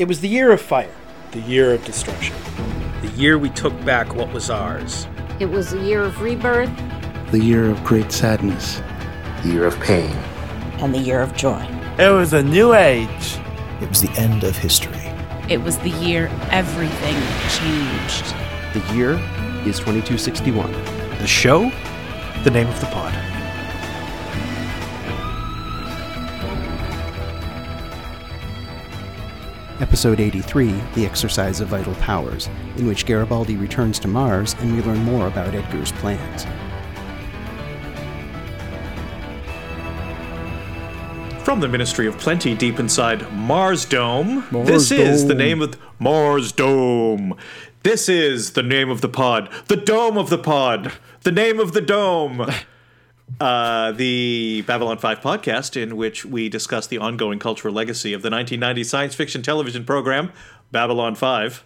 It was the year of fire, the year of destruction. The year we took back what was ours. It was the year of rebirth. The year of great sadness. The year of pain. And the year of joy. It was a new age. It was the end of history. It was the year everything changed. The year is 2261. The show? The name of the pod. Episode 83 The Exercise of Vital Powers, in which Garibaldi returns to Mars and we learn more about Edgars' plans. From the Ministry of Plenty deep inside Mars Dome, Mars this is the name of Mars Dome. This is the name of the pod. The dome of the pod. The name of the dome. Uh, the Babylon 5 podcast, in which we discuss the ongoing cultural legacy of the 1990 science fiction television program, Babylon 5.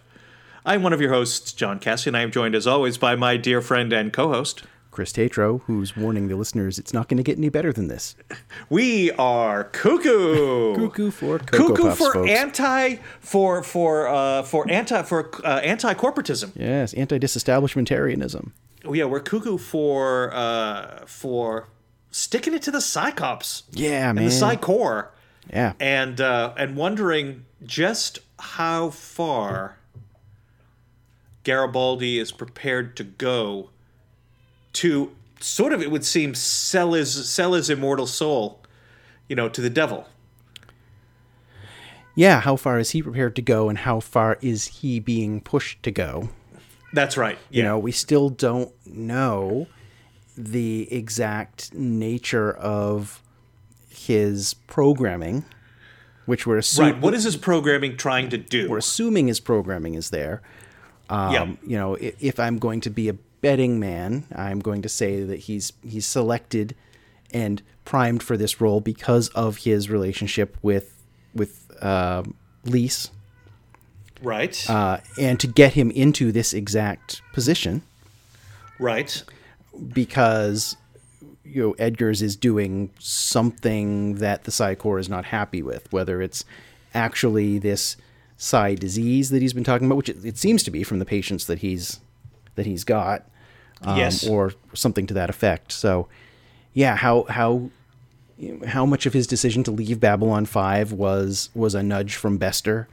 I'm one of your hosts, John Cassie, and I am joined as always by my dear friend and co host. Chris Tatro, who's warning the listeners it's not going to get any better than this. We are cuckoo. Cuckoo for Cocoa cuckoo Puffs, for folks. anti for for uh, for anti for uh, anti corporatism. Yes, anti disestablishmentarianism. Oh, yeah, we're cuckoo for uh, for sticking it to the Psi Cops. Yeah, and man. the psychor, Yeah. and uh, and wondering just how far Garibaldi is prepared to go to sort of it would seem sell his sell his immortal soul, you know, to the devil. Yeah, how far is he prepared to go and how far is he being pushed to go? That's right. Yeah. You know, we still don't know the exact nature of his programming, which we're assuming right. What is his programming trying to do? we're assuming his programming is there. Um, Yeah. You know, if, if I'm going to be a betting man, I'm going to say that he's he's selected and primed for this role because of his relationship with with uh, Lise, right. uh, and to get him into this exact position right. because you know Edgars is doing something that the Psi Corps is not happy with, whether it's actually this Psi disease that he's been talking about, which it, it seems to be from the patients that he's that he's got, um, Yes. or something to that effect. So, yeah, how how how much of his decision to leave Babylon Five was was a nudge from Bester?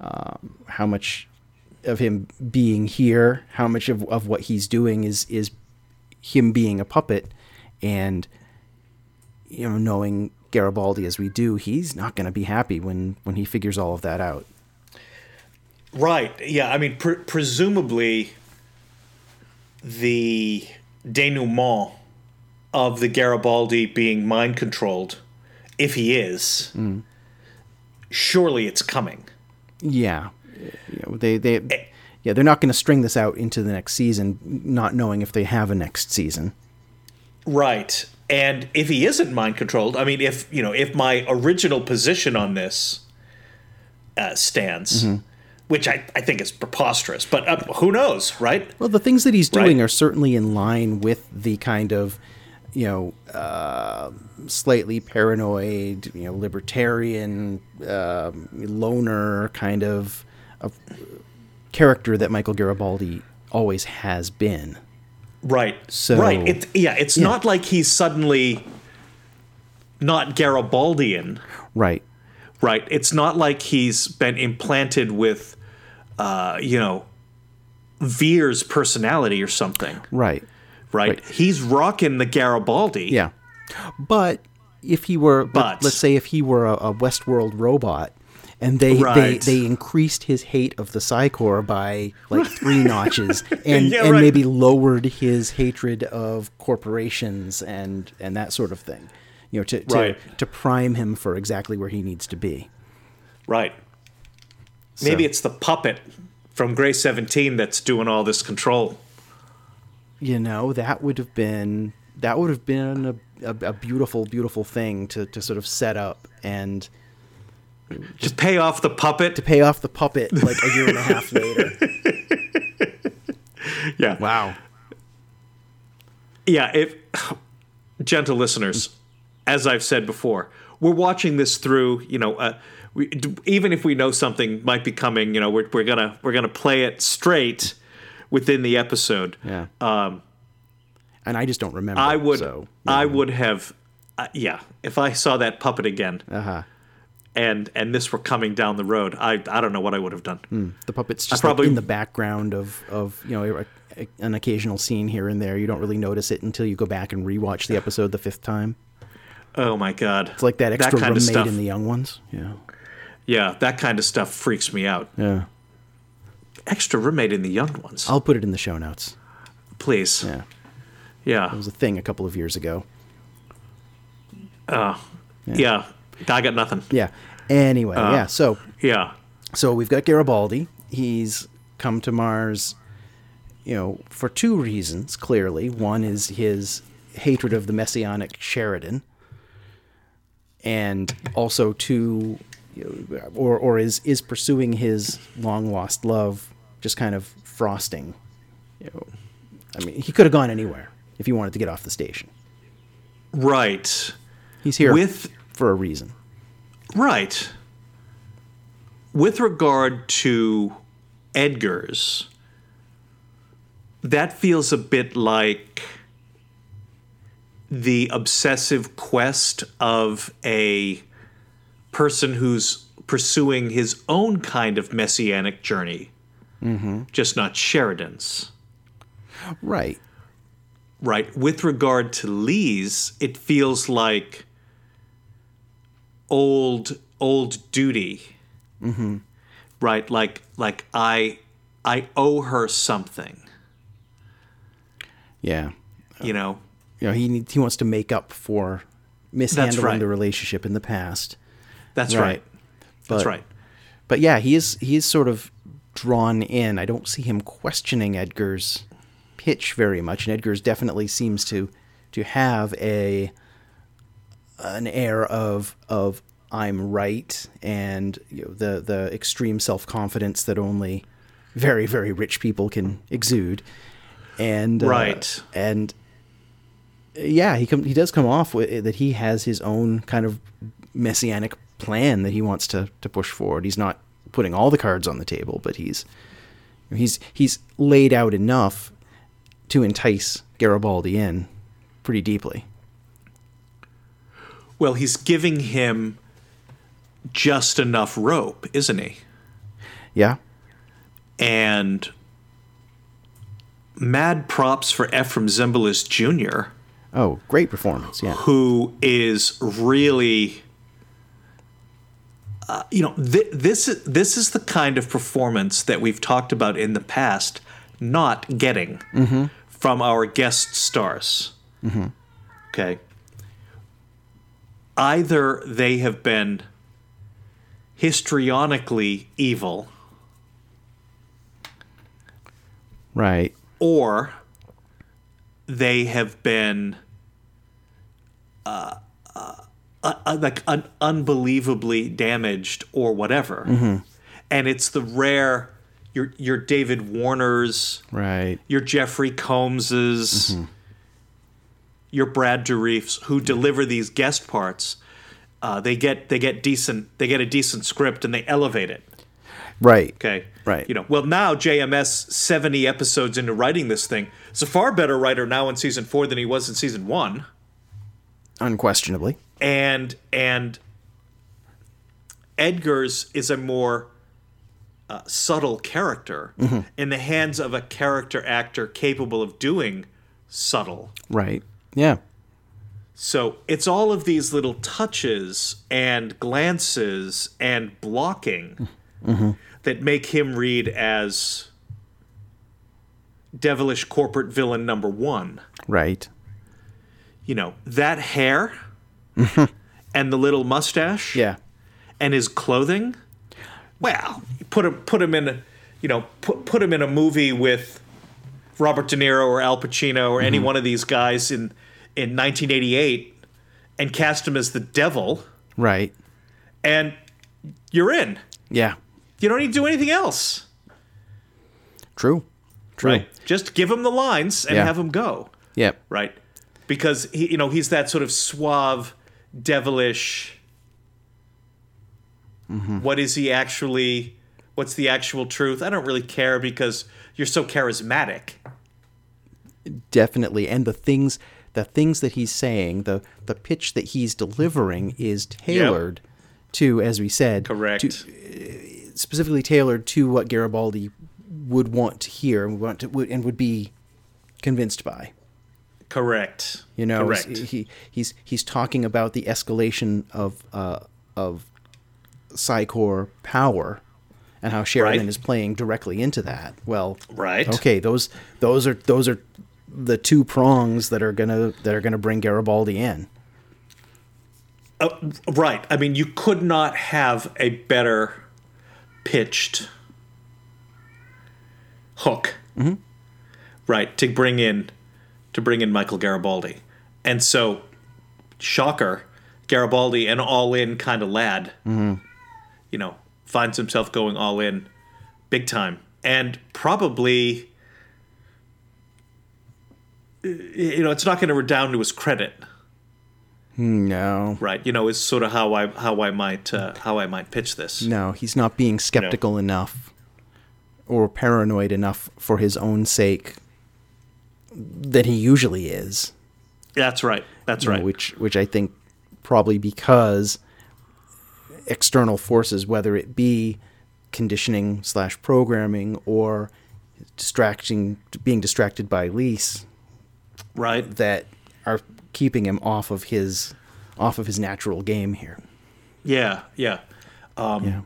Um, how much of him being here? How much of, of what he's doing is is him being a puppet and you know knowing Garibaldi as we do, he's not going to be happy when when he figures all of that out. Right. Yeah. I mean, pre- presumably, the denouement of the Garibaldi being mind controlled, if he is, mm. surely it's coming. Yeah, you know, they they eh. yeah they're not going to string this out into the next season, not knowing if they have a next season. Right. And if he isn't mind controlled, I mean, if you know, if my original position on this uh, stands, mm-hmm. Which I, I think is preposterous, but uh, who knows, right? Well, the things that he's doing Right. are certainly in line with the kind of, you know, uh, slightly paranoid, you know, libertarian, um loner kind of, of character that Michael Garibaldi always has been. Right. So- right. It, yeah. It's Yeah. not like he's suddenly not Garibaldian. Right. Right. It's not like he's been implanted with, uh, you know, Vir's personality or something. Right. Right. Right. He's rocking the Garibaldi. Yeah. But if he were, But- let, us say if he were a, a Westworld robot, and they, they Right. they increased his hate of the Psi Corps by like three notches, and Yeah, and right. maybe lowered his hatred of corporations and and that sort of thing, you know, to to, Right. to prime him for exactly where he needs to be. Right. Maybe So- it's the puppet from Gray 17 that's doing all this control. You know, that would have been that would have been a, a, a beautiful beautiful thing to to sort of set up and Just pay off the puppet. to pay off the puppet like a year and a half later. Yeah. Wow. Yeah, if gentle listeners, as I've said before, we're watching this through, you know, uh, we, even if we know something might be coming, you know, we're we're gonna we're gonna play it straight within the episode. Yeah. Um, and I just don't remember. I would So, I would have uh, yeah, if I saw that puppet again. Uh-huh. And and this were coming down the road. I I don't know what I would have done. the puppet's just probably- like in the background of of you know a, a- an occasional scene here and there. You don't really notice it until you go back and rewatch the episode the fifth time. Oh my god. It's like that extra kind room made in the young ones. Yeah. Yeah, that kind of stuff freaks me out. Yeah. Extra roommate in the young ones. I'll put it in the show notes. Please. Yeah. Yeah. It was a thing a couple of years ago. Uh, yeah. I got nothing. Yeah. Anyway, Uh, yeah. So Yeah. so we've got Garibaldi. He's come to Mars, you know, for two reasons. Clearly, one is his hatred of the messianic Sheridan, and also two, or or is is pursuing his long lost love, just kind of frosting. You know, I mean, he could have gone anywhere if he wanted to get off the station. Right. He's here With for a reason. Right. With regard to Edgars, that feels a bit like the obsessive quest of a person who's pursuing his own kind of messianic journey, Mm-hmm. just not Sheridan's. Right. Right. With regard to Lise, it feels like old old duty. Mm-hmm. Right. Like like I I owe her something. Yeah. You know. you know he he wants to make up for mishandling right. the relationship in the past. That's right. That's But- right. But yeah, he is he is sort of drawn in. I don't see him questioning Edgars' pitch very much, and Edgars definitely seems to to have a an air of of I'm right and you know, the the extreme self confidence that only very very rich people can exude. And uh, Right. and yeah, he come, he does come off with that he has his own kind of messianic plan that he wants to to push forward. He's not putting all the cards on the table, but he's he's he's laid out enough to entice Garibaldi in pretty deeply. Well, he's giving him just enough rope, isn't he? Yeah. And mad props for Efrem Zimbalist Jr. Oh, great performance. Yeah. who is really uh, you know th- this is this is the kind of performance that we've talked about in the past not getting Mhm. from our guest stars Mm-hmm. okay either they have been histrionically evil Right. or they have been uh, uh, uh, like un- unbelievably damaged or whatever. Mhm. And it's the rare your your David Warner's, Right. your Jeffrey Combs's, your Brad Dourifs who deliver these guest parts. Uh, they get they get decent they get a decent script and they elevate it. Right. Okay. Right. You know, well now JMS 70 episodes into writing this thing is a far better writer now in season 4 than he was in season 1 Unquestionably. And and Edgars is a more uh, subtle character Mhm. in the hands of a character actor capable of doing subtle. Right. Yeah. So it's all of these little touches and glances and blocking Mm-hmm. that make him read as devilish corporate villain number one. Right. You know, that hair and the little mustache. Yeah. And his clothing. Well, put him put him in a you know, put put him in a movie with Robert De Niro or Al Pacino or any Mhm. one of these guys in in 1988 and cast him as the devil Right. and you're in. Yeah. You don't need to do anything else. True. True. Right? Just give him the lines and Yeah. have him go. Yep. Right? Because he you know, he's that sort of suave, devilish mm-hmm. What is he actually? What's the actual truth? I don't really care because you're so charismatic. definitely and the things the things that he's saying the the pitch that he's delivering is tailored to as we said Correct. to, specifically tailored to what Garibaldi would want to hear and want to would, and would be convinced by Correct. you know Correct. he he's he's talking about the escalation of uh of Psi Corps power and how Sheridan Right. is playing directly into that well Right. okay those those are those are the two prongs that are gonna that are gonna bring Garibaldi in Uh, right. I mean, you could not have a better pitched hook, right? To bring in to bring in Michael Garibaldi, and so shocker, Garibaldi, an all-in kind of lad, you know, finds himself going all in, big time, and probably. You know, it's not going to redound to his credit. No. Right you know is sort of how i how i might uh, how i might pitch this. No he's not being skeptical enough or paranoid enough for his own sake that he usually is that's right that's you know, right which which I think probably because external forces, whether it be conditioning slash programming or distracting, being distracted by Lise, right that are keeping him off of his off of his natural game here. yeah yeah um, yeah.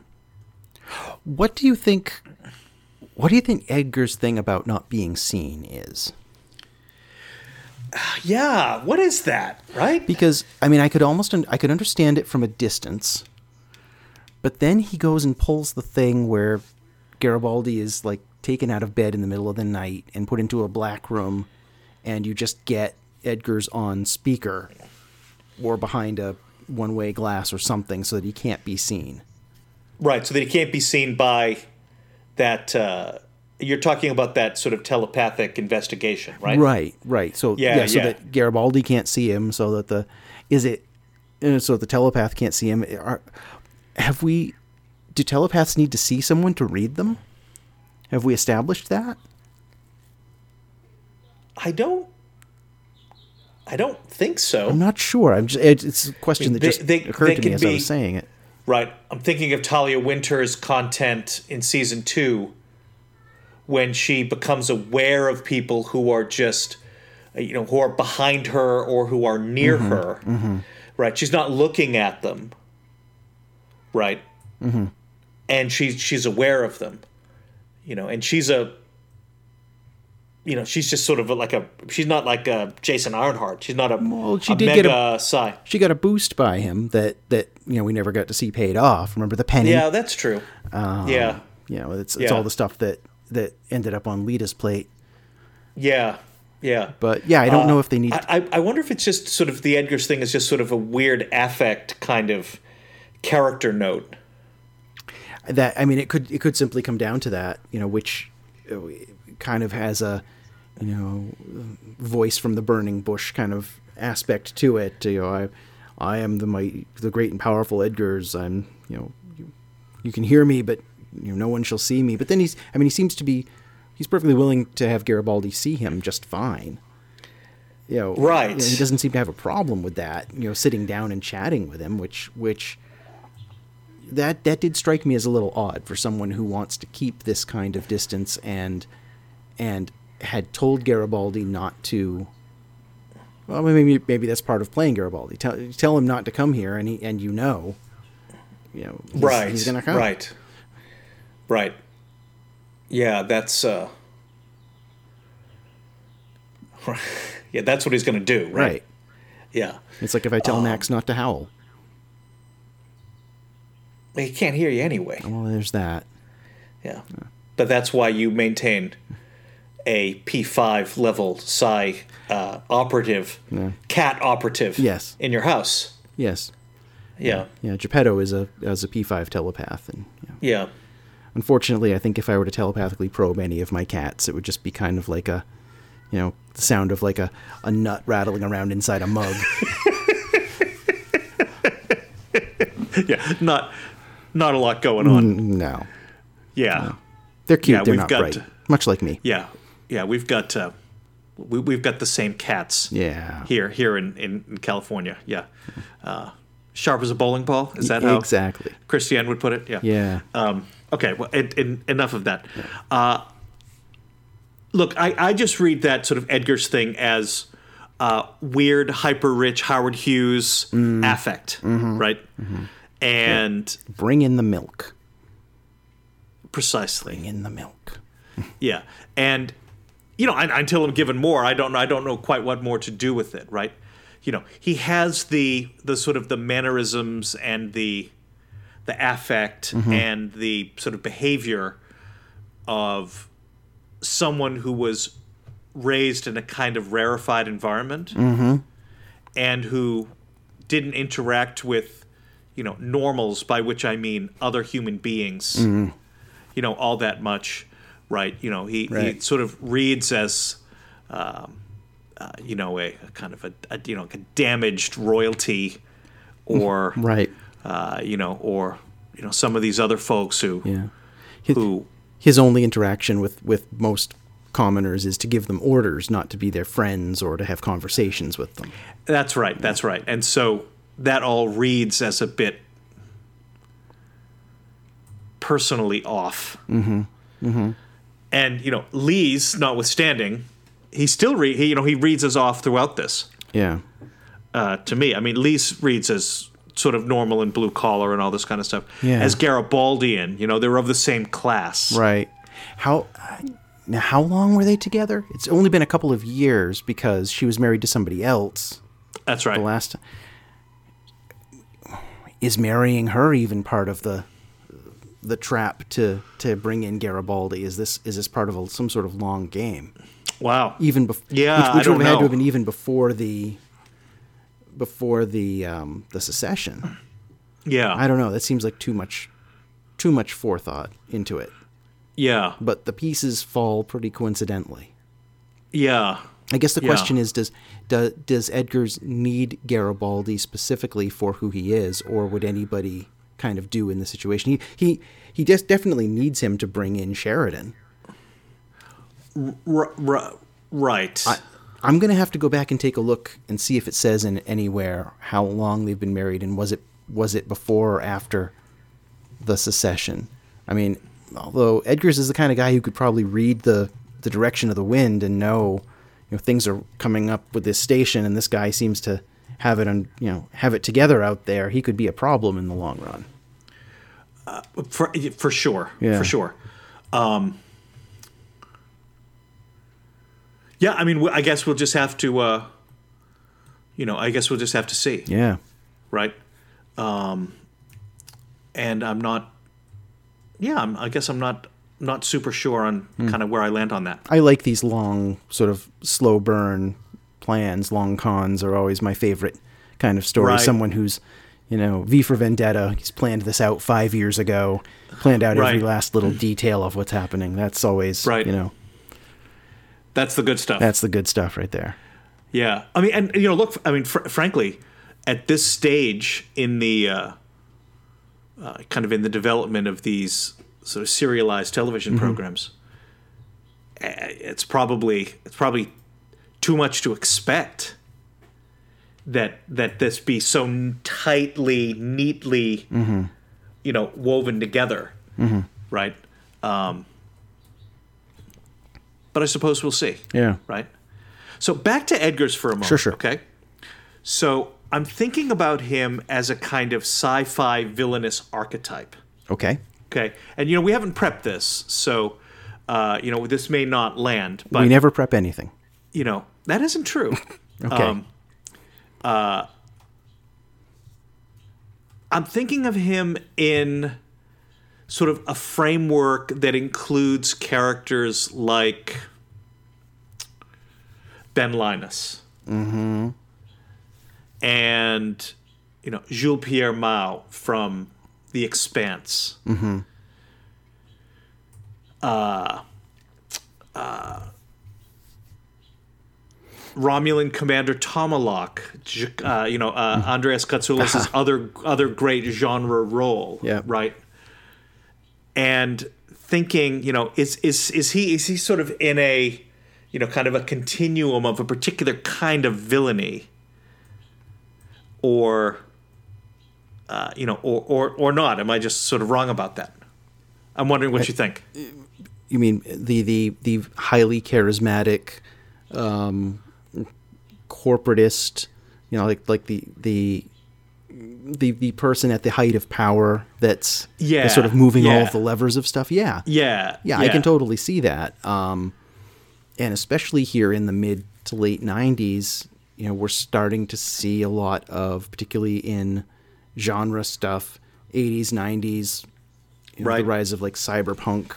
What do you think? What do you think Edgars' thing about not being seen is? yeah what is that right because I mean I could almost un- I could understand it from a distance, but then he goes and pulls the thing where Garibaldi is like taken out of bed in the middle of the night and put into a black room, and you just get Edgars on speaker or behind a one-way glass or something so that he can't be seen. right so that he can't be seen by that uh you're talking about that sort of telepathic investigation right Right, right. So Yeah, yeah, so yeah. that Garibaldi can't see him, so that the is it uh, so the telepath can't see him. Are, have we? Do telepaths need to see someone to read them? Have we established that? i don't i don't think so I'm not sure. I'm just it's a question that They- just they- occurred they to me as I was saying it. Right. I'm thinking of Talia Winters' content in season two when she becomes aware of people who are just, uh, you know, who are behind her or who are near mm-hmm. her. Mm-hmm. Right. She's not looking at them. Right. Mm-hmm. And she's she's aware of them. You know, and she's a. You know, she's just sort of like a. She's not like a Jason Ironheart. She's not a. Well, she a did mega get a- psi. She got a boost by him that that you know we never got to see paid off. Remember the penny? Yeah, that's true. Um, yeah. You know, it's it's Yeah. all the stuff that that ended up on Lyta's plate. Yeah, yeah. But yeah, I don't know if they need. I, I- I wonder if it's just sort of the Edgars' thing is just sort of a weird affect kind of character note. that I mean it could it could simply come down to that you know which uh, kind of has a you know voice from the burning bush kind of aspect to it you know I I am the my the great and powerful Edgars I'm you know you, you can hear me but you know no one shall see me but then he's I mean he seems to be he's perfectly willing to have Garibaldi see him just fine you know Right. you know, he doesn't seem to have a problem with that you know sitting down and chatting with him which which that that did strike me as a little odd for someone who wants to keep this kind of distance and and had told Garibaldi not to. Well, maybe maybe that's part of playing Garibaldi. Tell tell him not to come here, and he and you know, you know, he's, right. he's gonna come. Right. Right. Yeah, that's uh Yeah, that's what he's going to do, right? right. Yeah. It's like if I Um, tell Max not to howl. He can't hear you anyway. Well, there's that. Yeah. But that's why you maintain a P5 level psi uh, operative, cat operative Yes. in your house. Yes. Yeah. Yeah. Geppetto is a is a P5 telepath, and yeah. Yeah. Unfortunately, I think if I were to telepathically probe any of my cats, it would just be kind of like a, you know, the sound of like a, a nut rattling around inside a mug. Yeah. Not not a lot going on. Mm, No, Yeah, they're cute. Yeah, they're we've not got- bright. Much like me. yeah, yeah. We've got uh, we, we've got the same cats. Yeah. here here in in, California. Yeah, uh, sharp as a bowling ball. Is that how exactly? Christiane would put it? Yeah. Yeah. Um, okay. Well, en- en- enough of that. Uh, look, I, I just read that sort of Edgars' thing as uh, weird, hyper rich Howard Hughes affect, right? And Bring in the milk. precisely, Bring in the milk. yeah. And you know, un- until I'm given more, I don't know. I don't know quite what more to do with it, right? You know, he has the the sort of the mannerisms and the the affect and the sort of behavior of someone who was raised in a kind of rarefied environment and who didn't interact with you know normals by which i mean other human beings you know all that much right? You know he, he sort of reads as um, uh, you know a, a kind of a, a you know a damaged royalty or Right. Uh, you know or you know some of these other folks who Yeah. His, who his only interaction with with most commoners is to give them orders, not to be their friends or to have conversations with them. That's right. That's right. And so that all reads as a bit personally off. Mm-hmm. Mm-hmm. And you know, Lise notwithstanding, he still read. He, you know, he reads as off throughout this. Yeah. Uh, to me, I mean, Lise reads as sort of normal and blue collar and all this kind of stuff. Yeah. As Garibaldian, you know, they're of the same class. Right. How now? How long were they together? It's only been a couple of years because she was married to somebody else. That's right. The last is marrying her even part of the the trap to to bring in Garibaldi? Is this is this part of a, some sort of long game? Wow. Even before, Yeah, which, I which don't would have had to have been even before the before the um, the secession. Yeah. I don't know. That seems like too much too much forethought into it. yeah. But the pieces fall pretty coincidentally. Yeah. I guess the Yeah. question is does, does does Edgars need Garibaldi specifically for who he is, or would anybody kind of do in the situation? He he he just definitely needs him to bring in Sheridan. R- r- right. I, I'm gonna have to go back and take a look and see if it says in anywhere how long they've been married and was it was it before or after the secession. I mean, although Edgars is the kind of guy who could probably read the the direction of the wind and know, you know, things are coming up with this station, and this guy seems to have it on, you know, have it together out there. He could be a problem in the long run. for for sure Yeah. for sure um yeah i mean i guess we'll just have to uh you know i guess we'll just have to see Yeah. right um and i'm not yeah I'm, i guess i'm not not super sure on Hmm. kind of where i land on that I like these long, sort of slow burn plans. Long cons are always my favorite kind of story. Right. Someone who's, you know, V for Vendetta. He's planned this out five years ago, planned out every last little detail of what's happening. That's always, Right. you know, that's the good stuff. That's the good stuff right there. Yeah, I mean, and you know, look, I mean, fr- frankly, at this stage in the uh, uh, kind of in the development of these sort of serialized television programs, eh, it's probably it's probably too much to expect that that this be so tightly, neatly, you know, woven together, right? Um, but I suppose we'll see Yeah. right? So back to Edgars for a moment. Sure, sure. Okay. So I'm thinking about him as a kind of sci-fi villainous archetype. Okay. Okay, and you know we haven't prepped this, so uh, you know this may not land, but we never prep anything. you know that isn't true. Okay. uh, I'm thinking of him in sort of a framework that includes characters like Ben Linus. Mm-hmm. And, you know, Jules Pierre Mao from The Expanse. Mm-hmm. Romulan Commander Tomalak, uh, you know, uh, Andreas Katsulas' other other great genre role, Yeah. right? And thinking, you know, is is is he is he sort of in a, you know, kind of a continuum of a particular kind of villainy, or, uh, you know, or or or not? Am I just sort of wrong about that? I'm wondering what you think. You mean the the the highly charismatic, um, corporatist, you know, like like the the the the person at the height of power that's Yeah, that's sort of moving all of the levers of stuff. Yeah, Yeah, yeah, I can totally see that. Um, and especially here in the mid to late '90s, you know, we're starting to see a lot of, particularly in genre stuff, '80s, '90s, you know, Right. the rise of like cyberpunk,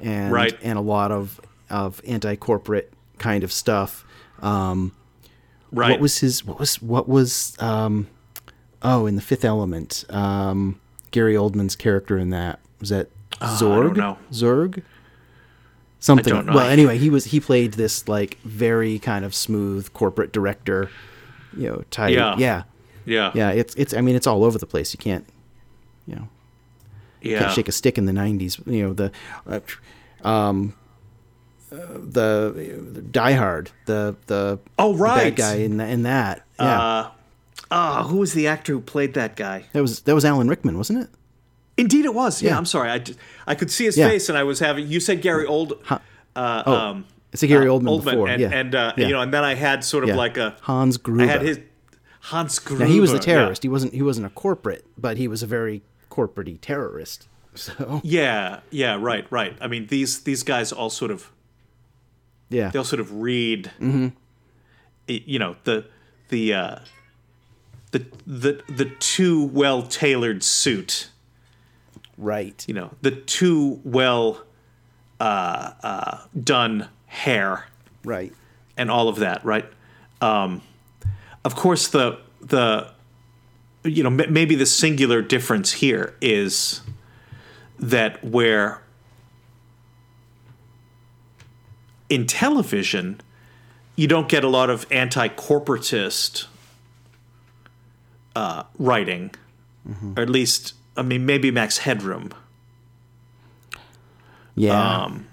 and Right. and a lot of of anti-corporate kind of stuff. Um, Right. What was his? What was what was? Um, oh, in the Fifth Element, um, Gary Oldman's character in that was that I Zorg? know. Zorg. Something. Well, anyway, he was he played this like very kind of smooth corporate director, you know, type. Yeah. yeah, yeah, yeah. It's it's. I mean, it's all over the place. You can't, you know, yeah. can't shake a stick in the '90s. You know the, uh, um, uh, the, the Die Hard, the the Oh, the right. bad guy in in that. Yeah, Uh, Ah, who was the actor who played that guy? that was that was Alan Rickman, wasn't it? Indeed, it was. Yeah, Yeah. I'm sorry. I, just- I could see his Yeah. face, and I was having. You said Gary Old. Uh, Oh, um, it's a Gary uh, Oldman, before. and yeah, and uh, you know, and then I had sort of like a Hans Gruber. I had his Hans Gruber. now he was a terrorist. He wasn't he wasn't a corporate, but he was a very corporate terrorist. So Yeah, yeah, right, right. I mean, these these guys all sort of yeah, they'll sort of read. Mm-hmm. You know the the uh, the the the too well tailored suit. right. You know the too well uh, uh, done hair. Right. and all of that, right? Um, of course, the the you know m- maybe the singular difference here is that where in television you don't get a lot of anti-corporatist uh, writing, or at least I mean maybe Max Headroom. Yeah. Um,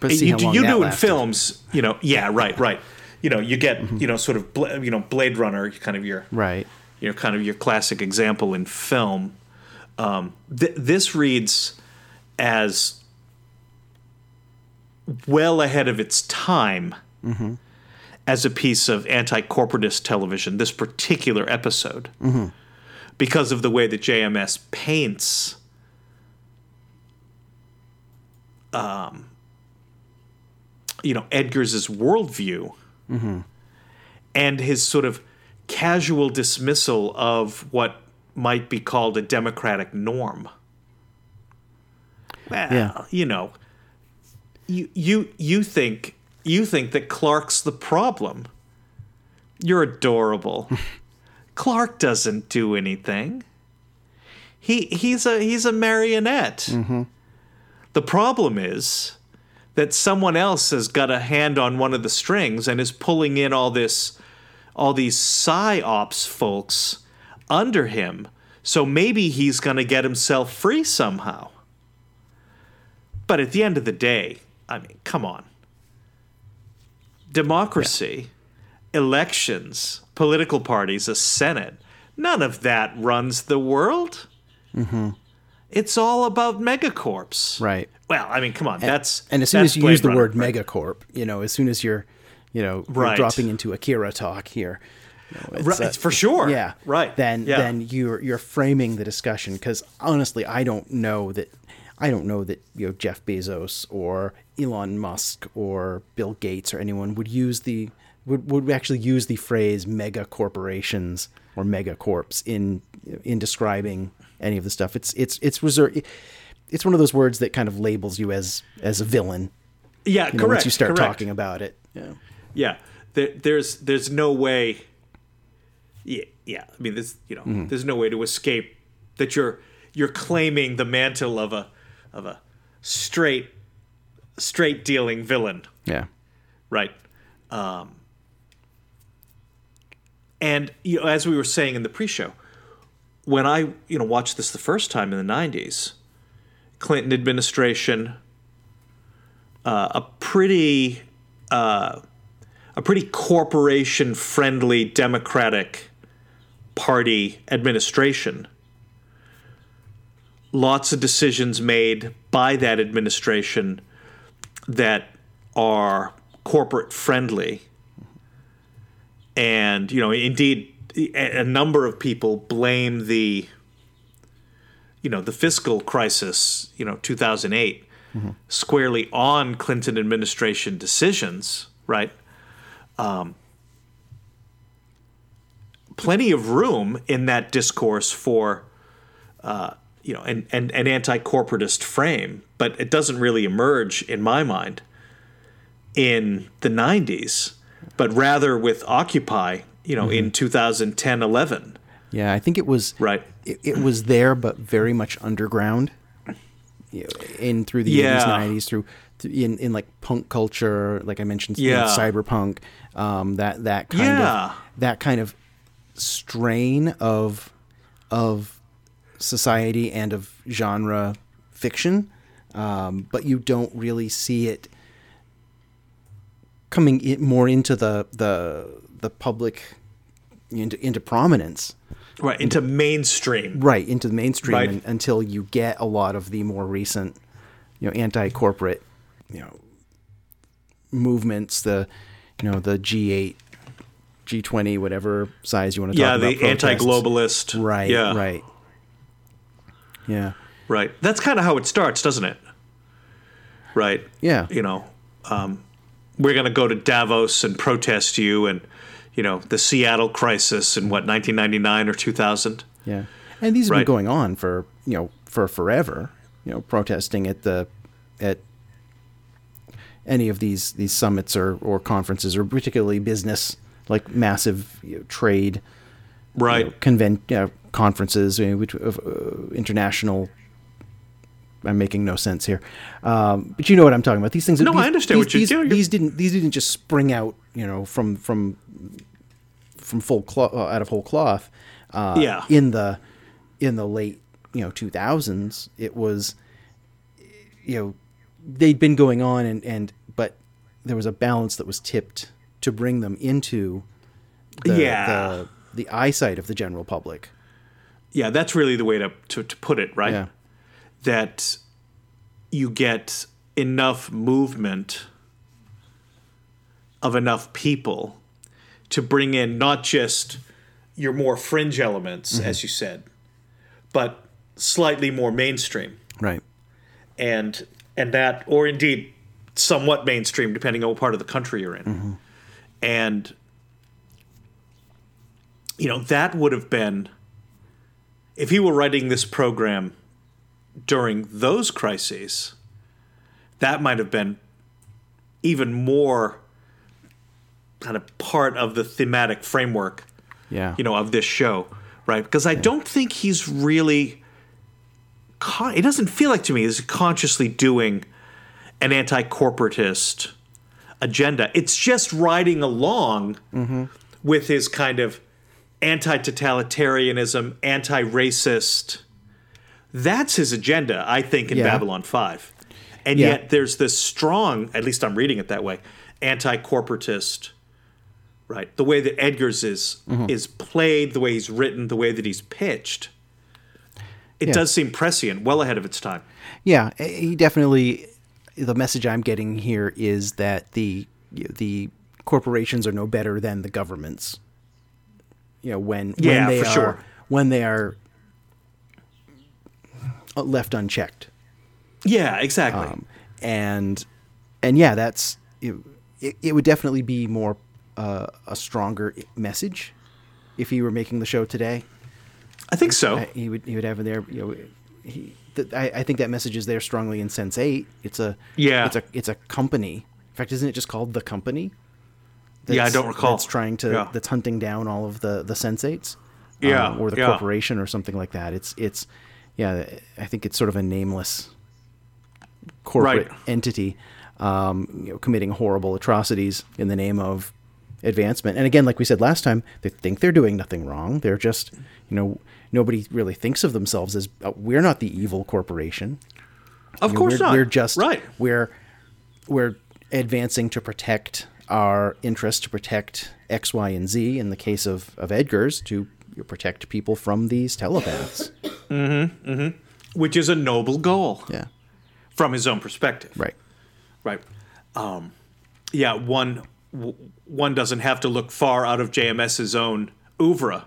but see you, you do in films, you know. Yeah, right, right. You know, you get you know sort of bla- you know Blade Runner, kind of your Right. you know kind of your classic example in film. Um, th- this reads as well ahead of its time as a piece of anti-corporatist television. This particular episode, because of the way that JMS paints Um, you know Edgars' worldview and his sort of casual dismissal of what might be called a democratic norm. Well, Yeah. you know, you you you think you think that Clark's the problem. You're adorable. Clark doesn't do anything. He he's a he's a marionette. Mm-hmm. The problem is that someone else has got a hand on one of the strings and is pulling in all this all these psyops folks under him. So maybe he's going to get himself free somehow. But at the end of the day, I mean, come on. Democracy, elections, political parties, a Senate, none of that runs the world. Mm-hmm. It's all about megacorps. Right. Well, I mean, come on. That's And as soon as you use the Runner, word right? megacorp, you know, as soon as you're, you know, Right. dropping into Akira talk here, you know, it's, Right, uh, for sure. Yeah, Right. Then Yeah. then you're you're framing the discussion because honestly, I don't know that I don't know that you know Jeff Bezos or Elon Musk or Bill Gates or anyone would use the would, would actually use the phrase mega corporations or megacorps in in describing any of the stuff. It's it's it's reserved. It's one of those words that kind of labels you as as a villain. Yeah, You know, correct. once you start correct. talking about it. Yeah. Yeah, there, there's there's no way. Yeah, yeah. I mean, there's you know, Mm-hmm. there's no way to escape that you're you're claiming the mantle of a of a straight straight dealing villain, Yeah. right? Um, and you know, as we were saying in the pre-show, when I you know watched this the first time in the '90s, Clinton administration, uh, a pretty uh, a pretty corporation friendly Democratic Party administration. Lots of decisions made by that administration that are corporate friendly. And, you know, indeed, a number of people blame the, you know, the fiscal crisis, you know, 2008, mm-hmm. squarely on Clinton administration decisions, right? Um, plenty of room in that discourse for, uh, you know, an, an, an anti-corporatist frame, but it doesn't really emerge, in my mind, in the 90s, but rather with Occupy, you know, mm-hmm. in 2010, 11. Yeah, I think it was right. It, it was there, but very much underground. In through the yeah. 80s, 90s, through, in in like punk culture, like I mentioned, yeah. know, cyberpunk, um, that that kind yeah. of that kind of strain of of society and of genre fiction, um, but you don't really see it coming in more into the the the public into into prominence. Right, into, into mainstream. Right, into the mainstream right. and, until you get a lot of the more recent, you know, anti-corporate, you know, movements, the you know, the G8 G20, whatever size you want to yeah, talk about. Yeah, the anti-globalist. Right. Yeah. Right. Yeah. Right. That's kind of how it starts, doesn't it? Right. Yeah. You know, um, we're going to go to Davos and protest you and you know the Seattle crisis in what 1999 or 2000. Yeah, and these have right. been going on for you know for forever. You know, protesting at the at any of these these summits or or conferences or particularly business like massive you know, trade right you know, convent you know, conferences which, uh, international I'm making no sense here, um, but you know what I'm talking about. These things. No, these, I understand these, what you're doing. These didn't. These didn't just spring out. You know, from from from full cloth uh, out of whole cloth. Uh, yeah. In the in the late you know 2000s, it was you know they'd been going on and and but there was a balance that was tipped to bring them into the, yeah. the, the eyesight of the general public. Yeah, that's really the way to, to, to put it, right? Yeah that you get enough movement of enough people to bring in not just your more fringe elements, mm-hmm. as you said, but slightly more mainstream. Right. And and that or indeed somewhat mainstream depending on what part of the country you're in. Mm-hmm. And you know, that would have been if he were writing this program during those crises, that might have been even more kind of part of the thematic framework, yeah, you know, of this show, right? Because I yeah. don't think he's really. Con- it doesn't feel like to me he's consciously doing an anti-corporatist agenda. It's just riding along mm-hmm. with his kind of anti-totalitarianism, anti-racist that's his agenda, I think, in yeah. Babylon 5. And yeah. yet there's this strong, at least I'm reading it that way, anti corporatist, right? The way that Edgars is mm-hmm. is played, the way he's written, the way that he's pitched. It yeah. does seem prescient, well ahead of its time. Yeah, he definitely. The message I'm getting here is that the the corporations are no better than the governments. You know when yeah, when they for are sure. when they are uh, left unchecked. Yeah, exactly. Um, and and yeah, that's it, it, it would definitely be more uh, a stronger message if he were making the show today. I think so. I, he would he would have it there. You know, he, th- I, I think that message is there strongly in Sense8. It's a yeah. It's a it's a company. In fact, isn't it just called the company? Yeah, I don't recall. That's trying to yeah. that's hunting down all of the the sensates. Yeah, um, or the yeah. corporation or something like that. It's it's yeah, I think it's sort of a nameless corporate right. entity, um, you know, committing horrible atrocities in the name of advancement. And again, like we said last time, they think they're doing nothing wrong. They're just, you know, nobody really thinks of themselves as uh, we're not the evil corporation. Of You know, course we're, not. We're just right. We're we're advancing to protect our interest to protect X, Y, and Z. In the case of of Edgars, to protect people from these telepaths. Which is a noble goal Yeah. from his own perspective. Right. Right. Um, yeah, one w- one doesn't have to look far out of JMS's own oeuvre,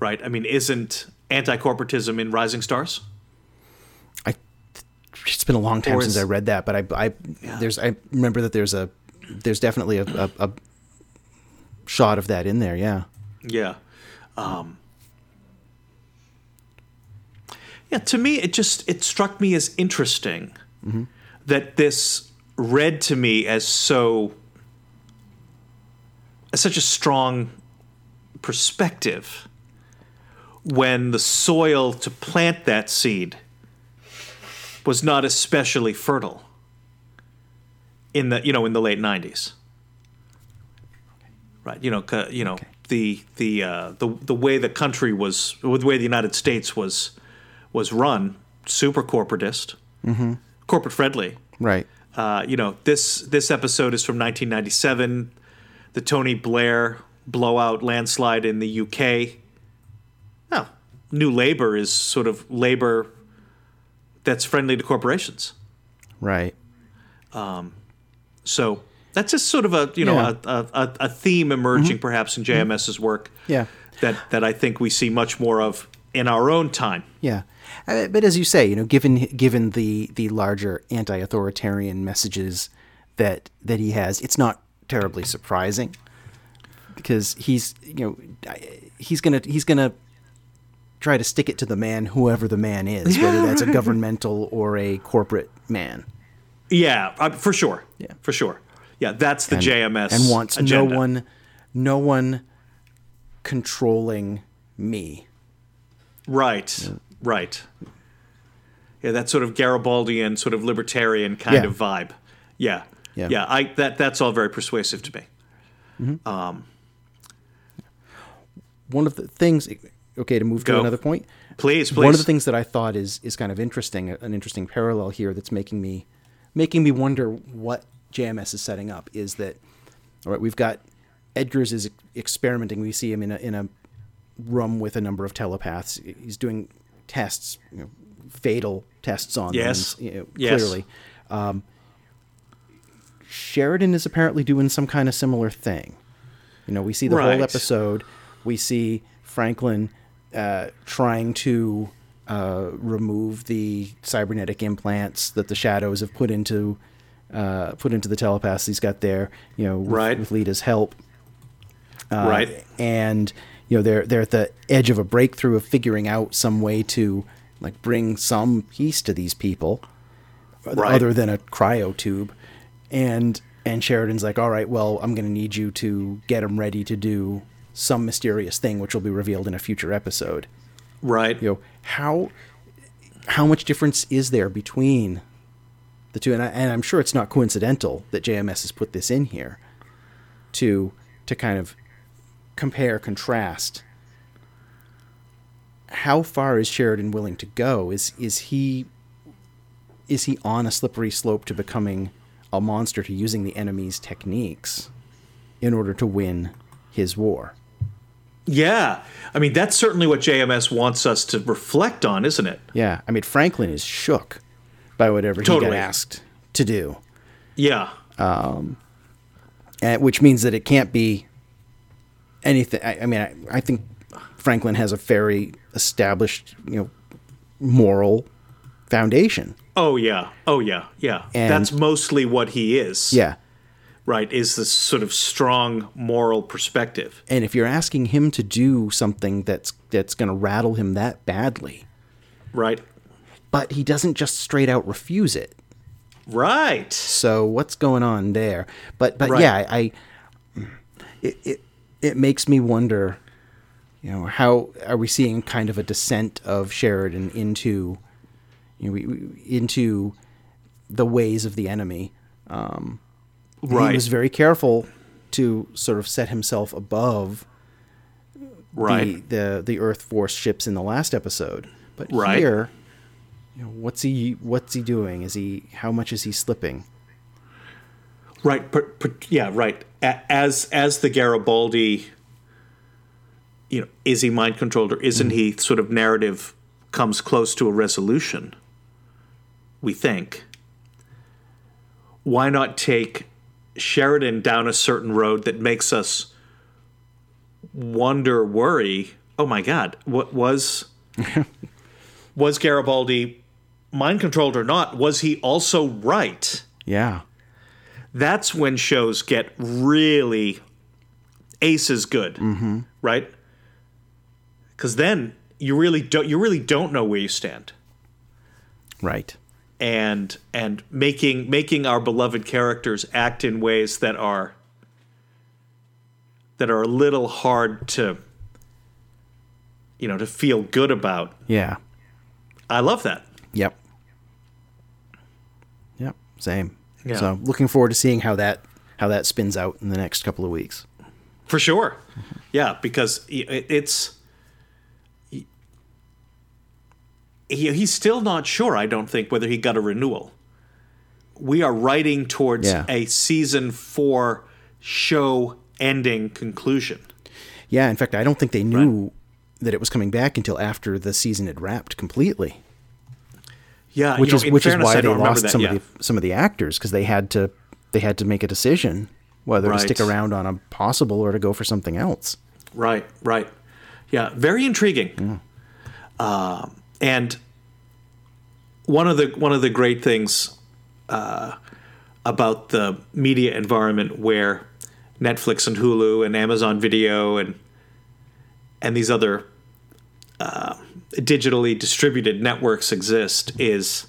right? I mean, isn't anti-corporatism in Rising Stars? I. It's been a long time since I read that, but I, I there's I remember that there's a there's definitely a, a, a shot of that in there. Yeah. Yeah. Um, yeah, to me, it just it struck me as interesting that this read to me as so as such a strong perspective when the soil to plant that seed was not especially fertile in the you know in the late 90s right you know you know the the uh, the the way the country was the way the United States was was run super corporatist corporate friendly. Right. uh, you know this this episode is from 1997 the Tony Blair blowout landslide in the UK oh new labor is sort of labor that's friendly to corporations. Right. So that's just sort of a you know Yeah. a, a, a theme emerging perhaps in JMS's work. Yeah. That that I think we see much more of in our own time. Yeah, Uh, but as you say, you know, given given the the larger anti-authoritarian messages that that he has, it's not terribly surprising because he's you know he's gonna he's gonna try to stick it to the man, whoever the man is, whether that's a governmental or a corporate man, Yeah, uh, for sure. Yeah. for sure. Yeah, that's the JMS and wants agenda. no one no one controlling me. Right, right. Yeah, that sort of Garibaldian, sort of libertarian kind Yeah. of vibe. Yeah, Yeah. yeah. I that that's all very persuasive to me. Um, One of the things, okay, to move to another point. Please, please. One of the things that I thought is is kind of interesting, an interesting parallel here that's making me making me wonder what JMS is setting up is that all right, we've got Edgars is experimenting. We see him in a in a room with a number of telepaths. He's doing tests, you know, fatal tests on Yes. them, you know, Yes. clearly. Um, Sheridan is apparently doing some kind of similar thing. You know, we see the Right. whole episode. We see Franklin uh, trying to uh, remove the cybernetic implants that the shadows have put into uh, put into the telepaths he's got there. You know, with, Right. with Lyta's help. Uh, Right. And you know they're they're at the edge of a breakthrough of figuring out some way to like bring some peace to these people Right. other than a cryo tube. And and Sheridan's like, all right, well, I'm going to need you to get him ready to do some mysterious thing, which will be revealed in a future episode. Right. You know how how much difference is there between the two? And, I, and I'm sure it's not coincidental that JMS has put this in here to to kind of compare contrast. How far is Sheridan willing to go? Is is he is he on a slippery slope to becoming a monster to using the enemy's techniques in order to win his war? Yeah, I mean that's certainly what JMS wants us to reflect on, isn't it? Yeah, I mean Franklin is shook by whatever he Totally. got asked to do, Yeah, um, and, which means that it can't be anything. I, I mean, I, I think Franklin has a very established, you know, moral foundation. Oh yeah. Oh yeah. Yeah. And- That's mostly what he is. Yeah, Right. Is this sort of strong moral perspective. and if you're asking him to do something that's that's going to rattle him that badly, Right. but he doesn't just straight out refuse it. Right. So what's going on there? But but Right. yeah, I, I it, it it makes me wonder, you know, how are we seeing kind of a descent of Sheridan into, you know, into the ways of the enemy. Um, Right. He was very careful to sort of set himself above right. the, the the Earth Force ships in the last episode, but Right. here you know, what's he what's he doing? Is he how much is he slipping? Right, but, but yeah, right. As as the Garibaldi, you know, is he mind controlled or isn't mm-hmm. he? Sort of narrative comes close to a resolution. We think. Why not take Sheridan down a certain road that makes us wonder, worry? Oh my God, what was was Garibaldi mind controlled or not? Was he also right? Yeah. that's when shows get really aces good, mm-hmm. right? Because then you really don't you really don't know where you stand, Right. And and making making our beloved characters act in ways that are that are a little hard to you know to feel good about. Yeah. I love that. Yep. Yep. Same. Yeah. So looking forward to seeing how that how that spins out in the next couple of weeks. For sure. Yeah, because it's he, he's still not sure, I don't think, whether he got a renewal. We are writing towards Yeah. a season 4 show ending conclusion. Yeah. In fact, I don't think they knew that it was coming back until after the season had wrapped completely. Yeah, which you know, is which is why they lost that, some yeah. of the some of the actors because they had to they had to make a decision whether to stick around on a possible or to go for something else. Right, right. Yeah, very intriguing. Um, and one of the one of the great things uh, about the media environment where Netflix and Hulu and Amazon Video and and these other uh, digitally distributed networks exist is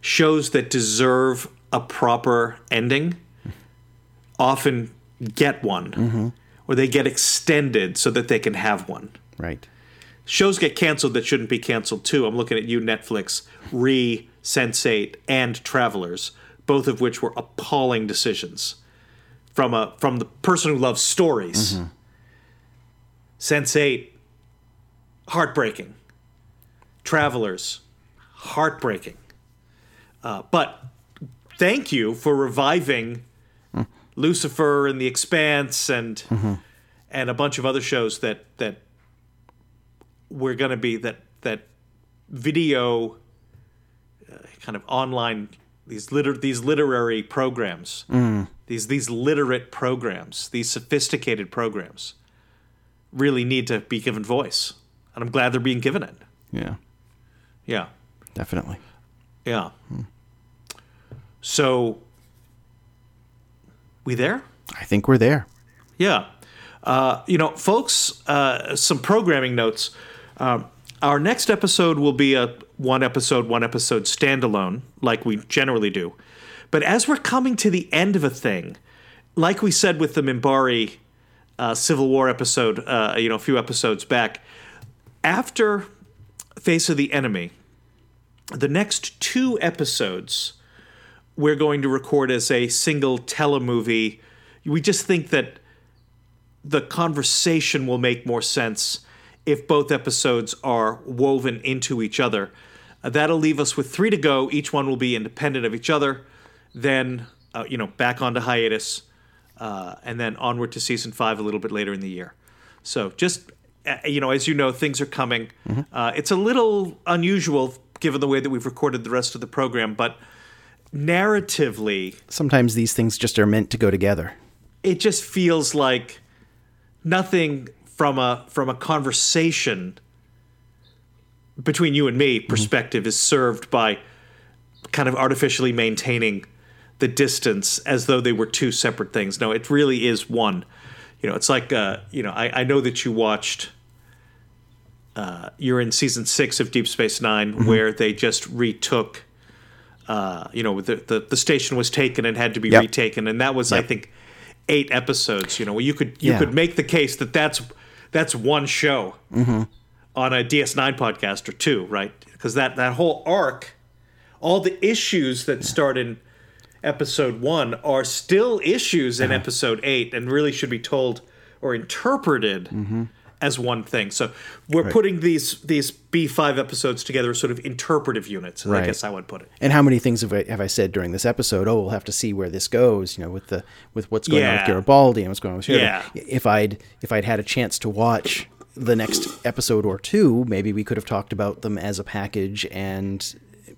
shows that deserve a proper ending often get one. Or they get extended so that they can have one. Right. Shows get canceled that shouldn't be canceled too. I'm looking at you netflix re sense8 and travelers both of which were appalling decisions. From a from the person who loves stories. Mm-hmm. Sense8 heartbreaking. Travelers heartbreaking. Uh, but thank you for reviving mm. lucifer and the expanse and mm-hmm. and a bunch of other shows that that we're going to be that that video uh, kind of online these liter- these literary programs these these literate programs these sophisticated programs really need to be given voice and i'm glad they're being given it Yeah. yeah Definitely. yeah so we there I think we're there. Yeah. Uh, you know, folks, uh, some programming notes. Um, our next episode will be a one episode, one episode standalone, like we generally do. But as we're coming to the end of a thing, like we said with the Minbari uh, Civil War episode, uh, you know, a few episodes back, after Face of the Enemy, the next two episodes we're going to record as a single telemovie. We just think that the conversation will make more sense if both episodes are woven into each other. Uh, that'll leave us with three to go. Each one will be independent of each other. Then, uh, you know, back onto hiatus, uh, and then onward to season five a little bit later in the year. So, just uh, you know, as you know, things are coming. Uh, it's a little unusual given the way that we've recorded the rest of the program, but narratively, Sometimes these things just are meant to go together. it just feels like nothing from a from a conversation between you and me perspective is served by kind of artificially maintaining the distance as though they were two separate things. No, it really is one. You know, it's like uh, you know, I, I know that you watched uh, you're in season six of Deep Space 9 where they just retook uh, you know, the, the the station was taken and had to be Yep. retaken, and that was I think eight episodes. You know, you could you Yeah. could make the case that that's that's one show Mm-hmm. on a DS9 podcast or two, right? Because that that whole arc, all the issues that start in episode one are still issues Uh-huh. in episode eight, and really should be told or interpreted Mm-hmm. As one thing. So we're putting these these B five episodes together as sort of interpretive units. I guess I would put it. And how many things have I, have I said during this episode? Oh, we'll have to see where this goes. You know, with the with what's going on with Garibaldi and what's going on with Sheridan. Yeah. If I'd if I'd had a chance to watch the next episode or two, maybe we could have talked about them as a package and.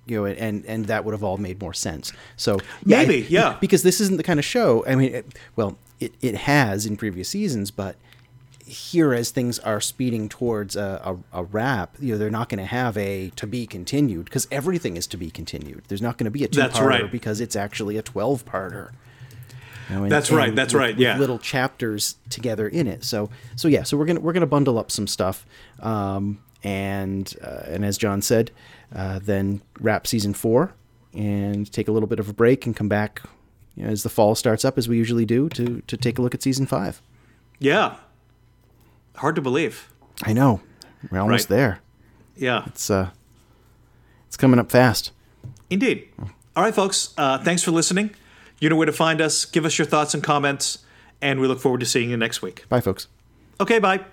You know, and and that would have all made more sense. So yeah, I- Maybe, yeah. because this isn't the kind of show. I mean, it, well, it, it has in previous seasons, but here as things are speeding towards a, a, a wrap, you know, they're not going to have a to be continued because everything is to be continued. There's not going to be a two That's parter right. because it's actually a 12 parter. That's right, that's right, yeah. little chapters together in it. So, so yeah, so we're gonna we're gonna bundle up some stuff, um, and uh, and as John said, uh, then wrap season four and take a little bit of a break and come back you know, as the fall starts up as we usually do to to take a look at season five. Yeah. Hard to believe. I know. We're almost Right. there. Yeah. It's uh it's coming up fast. Indeed. All right, folks. Uh, thanks for listening. You know where to find us. Give us your thoughts and comments, and we look forward to seeing you next week. Bye folks. Okay, bye.